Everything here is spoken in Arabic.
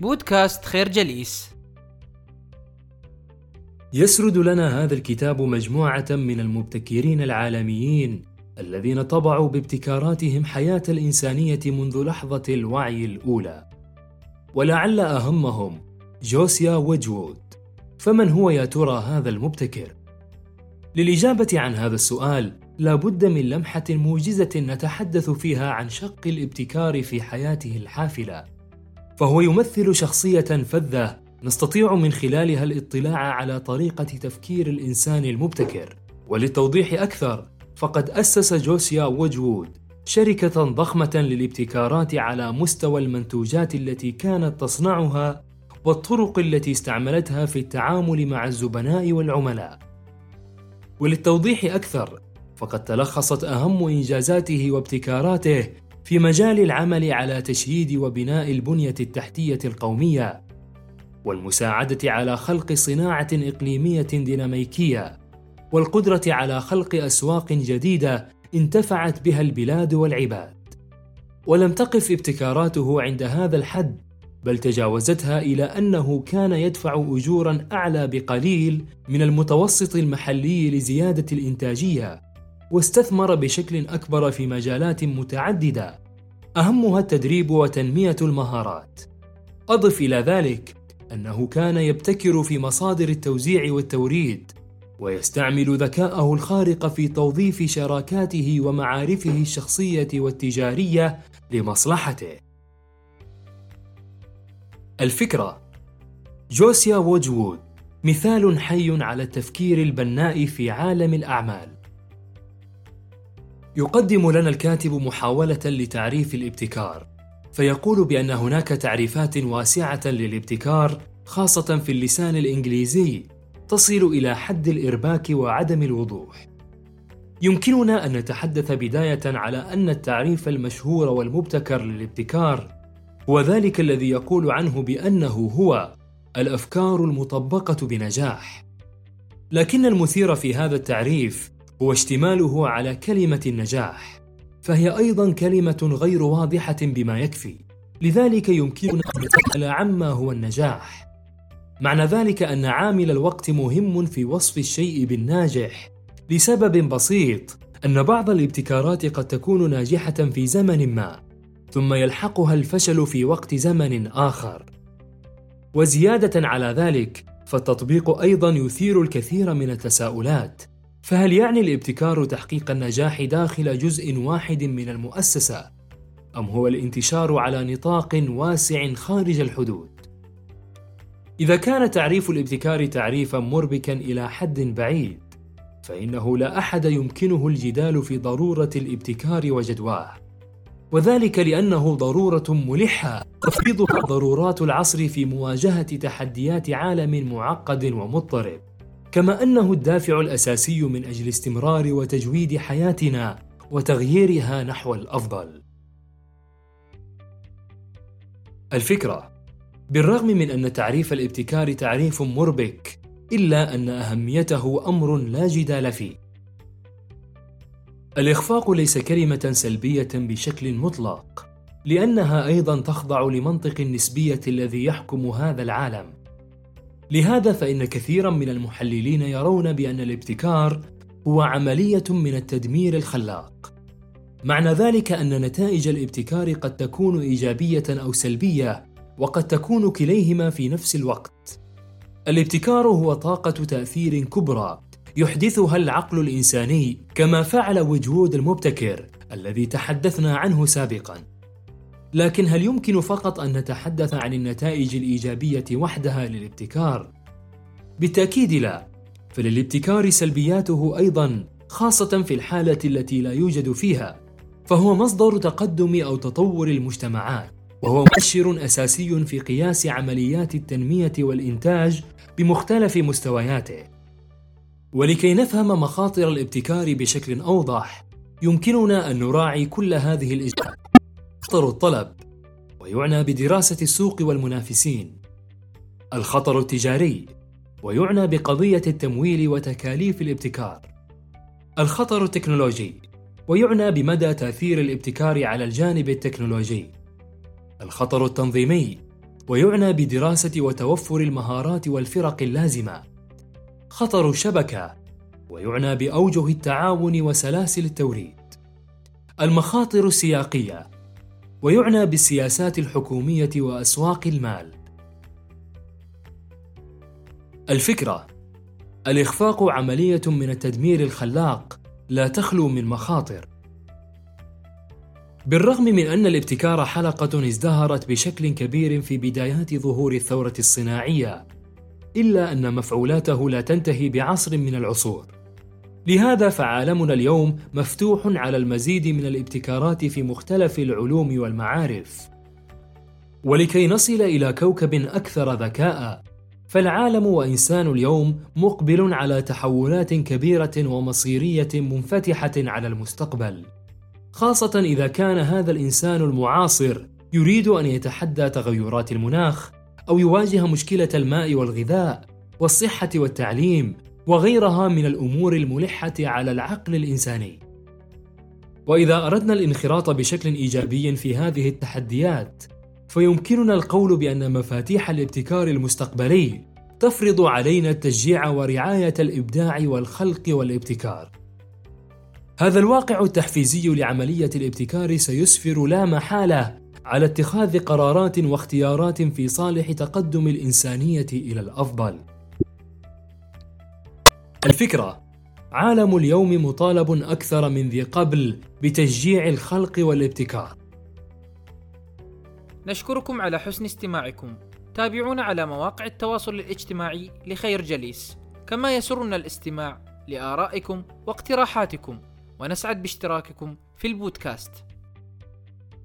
بودكاست خير جليس. يسرد لنا هذا الكتاب مجموعة من المبتكرين العالميين الذين طبعوا بابتكاراتهم حياة الإنسانية منذ لحظة الوعي الأولى. ولعل أهمهم جوسيا ويجوود فمن هو يا ترى هذا المبتكر؟ للإجابة عن هذا السؤال لا بد من لمحة موجزة نتحدث فيها عن شق الابتكار في حياته الحافلة. فهو يمثل شخصية فذة نستطيع من خلالها الاطلاع على طريقة تفكير الإنسان المبتكر وللتوضيح أكثر فقد أسس جوسيا وجوود شركة ضخمة للابتكارات على مستوى المنتوجات التي كانت تصنعها والطرق التي استعملتها في التعامل مع الزبناء والعملاء. وللتوضيح أكثر، فقد تلخصت أهم إنجازاته وابتكاراته في مجال العمل على تشييد وبناء البنية التحتية القومية، والمساعدة على خلق صناعة إقليمية ديناميكية، والقدرة على خلق أسواق جديدة انتفعت بها البلاد والعباد. ولم تقف ابتكاراته عند هذا الحد بل تجاوزتها إلى أنه كان يدفع أجورا أعلى بقليل من المتوسط المحلي لزيادة الإنتاجية واستثمر بشكل أكبر في مجالات متعددة أهمها التدريب وتنمية المهارات. أضف إلى ذلك أنه كان يبتكر في مصادر التوزيع والتوريد ويستعمل ذكاءه الخارق في توظيف شراكاته ومعارفه الشخصية والتجارية لمصلحته. الفكرة جوسيا ووجوود مثال حي على التفكير البناء في عالم الأعمال. يقدم لنا الكاتب محاولة لتعريف الابتكار فيقول بأن هناك تعريفات واسعة للابتكار خاصة في اللسان الإنجليزي تصل إلى حد الإرباك وعدم الوضوح. يمكننا أن نتحدث بداية على أن التعريف المشهور والمبتكر للابتكار هو ذلك الذي يقول عنه بأنه هو الأفكار المطبقة بنجاح. لكن المثير في هذا التعريف هو اشتماله على كلمة النجاح فهي أيضا كلمة غير واضحة بما يكفي لذلك يمكننا أن نسال عما هو النجاح معنى ذلك أن عامل الوقت مهم في وصف الشيء بالناجح لسبب بسيط أن بعض الابتكارات قد تكون ناجحة في زمن ما ثم يلحقها الفشل في وقت زمن آخر. وزيادة على ذلك، فالتطبيق أيضا يثير الكثير من التساؤلات، فهل يعني الابتكار تحقيق النجاح داخل جزء واحد من المؤسسة؟ أم هو الانتشار على نطاق واسع خارج الحدود؟ إذا كان تعريف الابتكار تعريفا مربكا إلى حد بعيد، فإنه لا أحد يمكنه الجدال في ضرورة الابتكار وجدواه. وذلك لأنه ضرورة ملحة تفرضها ضرورات العصر في مواجهة تحديات عالم معقد ومضطرب كما أنه الدافع الأساسي من أجل استمرار وتجويد حياتنا وتغييرها نحو الأفضل الفكرة بالرغم من أن تعريف الابتكار تعريف مربك إلا أن أهميته أمر لا جدال فيه الإخفاق ليس كلمة سلبية بشكل مطلق، لأنها أيضا تخضع لمنطق النسبية الذي يحكم هذا العالم. لهذا فإن كثيرا من المحللين يرون بأن الابتكار هو عملية من التدمير الخلاق. معنى ذلك أن نتائج الابتكار قد تكون إيجابية أو سلبية، وقد تكون كليهما في نفس الوقت. الابتكار هو طاقة تأثير كبرى يحدثها العقل الإنساني كما فعل وجود المبتكر الذي تحدثنا عنه سابقا. لكن هل يمكن فقط أن نتحدث عن النتائج الإيجابية وحدها للابتكار؟ بالتأكيد لا، فللابتكار سلبياته أيضا خاصة في الحالة التي لا يوجد فيها، فهو مصدر تقدم أو تطور المجتمعات، وهو مؤشر أساسي في قياس عمليات التنمية والإنتاج بمختلف مستوياته. ولكي نفهم مخاطر الابتكار بشكل أوضح يمكننا أن نراعي كل هذه الإجراءات خطر الطلب ويعنى بدراسة السوق والمنافسين. الخطر التجاري ويعنى بقضية التمويل وتكاليف الابتكار. الخطر التكنولوجي ويعنى بمدى تأثير الابتكار على الجانب التكنولوجي. الخطر التنظيمي ويعنى بدراسة وتوفر المهارات والفرق اللازمة. خطر الشبكة ويعنى بأوجه التعاون وسلاسل التوريد. المخاطر السياقية ويعنى بالسياسات الحكومية وأسواق المال. الفكرة الإخفاق عملية من التدمير الخلاق لا تخلو من مخاطر. بالرغم من أن الابتكار حلقة ازدهرت بشكل كبير في بدايات ظهور الثورة الصناعية إلا أن مفعولاته لا تنتهي بعصر من العصور. لهذا فعالمنا اليوم مفتوح على المزيد من الابتكارات في مختلف العلوم والمعارف. ولكي نصل إلى كوكب أكثر ذكاء فالعالم وإنسان اليوم مقبل على تحولات كبيرة ومصيرية منفتحة على المستقبل. خاصة إذا كان هذا الإنسان المعاصر يريد أن يتحدى تغيرات المناخ أو يواجه مشكلة الماء والغذاء والصحة والتعليم. وغيرها من الأمور الملحة على العقل الإنساني. وإذا أردنا الانخراط بشكل إيجابي في هذه التحديات فيمكننا القول بأن مفاتيح الابتكار المستقبلي تفرض علينا التشجيع ورعاية الإبداع والخلق والابتكار. هذا الواقع التحفيزي لعملية الابتكار سيسفر لا محالة على اتخاذ قرارات واختيارات في صالح تقدم الإنسانية إلى الأفضل. الفكرة عالم اليوم مطالب أكثر من ذي قبل بتشجيع الخلق والابتكار. نشكركم على حسن استماعكم. تابعونا على مواقع التواصل الاجتماعي لخير جليس، كما يسرنا الاستماع لآرائكم واقتراحاتكم، ونسعد باشتراككم في البودكاست.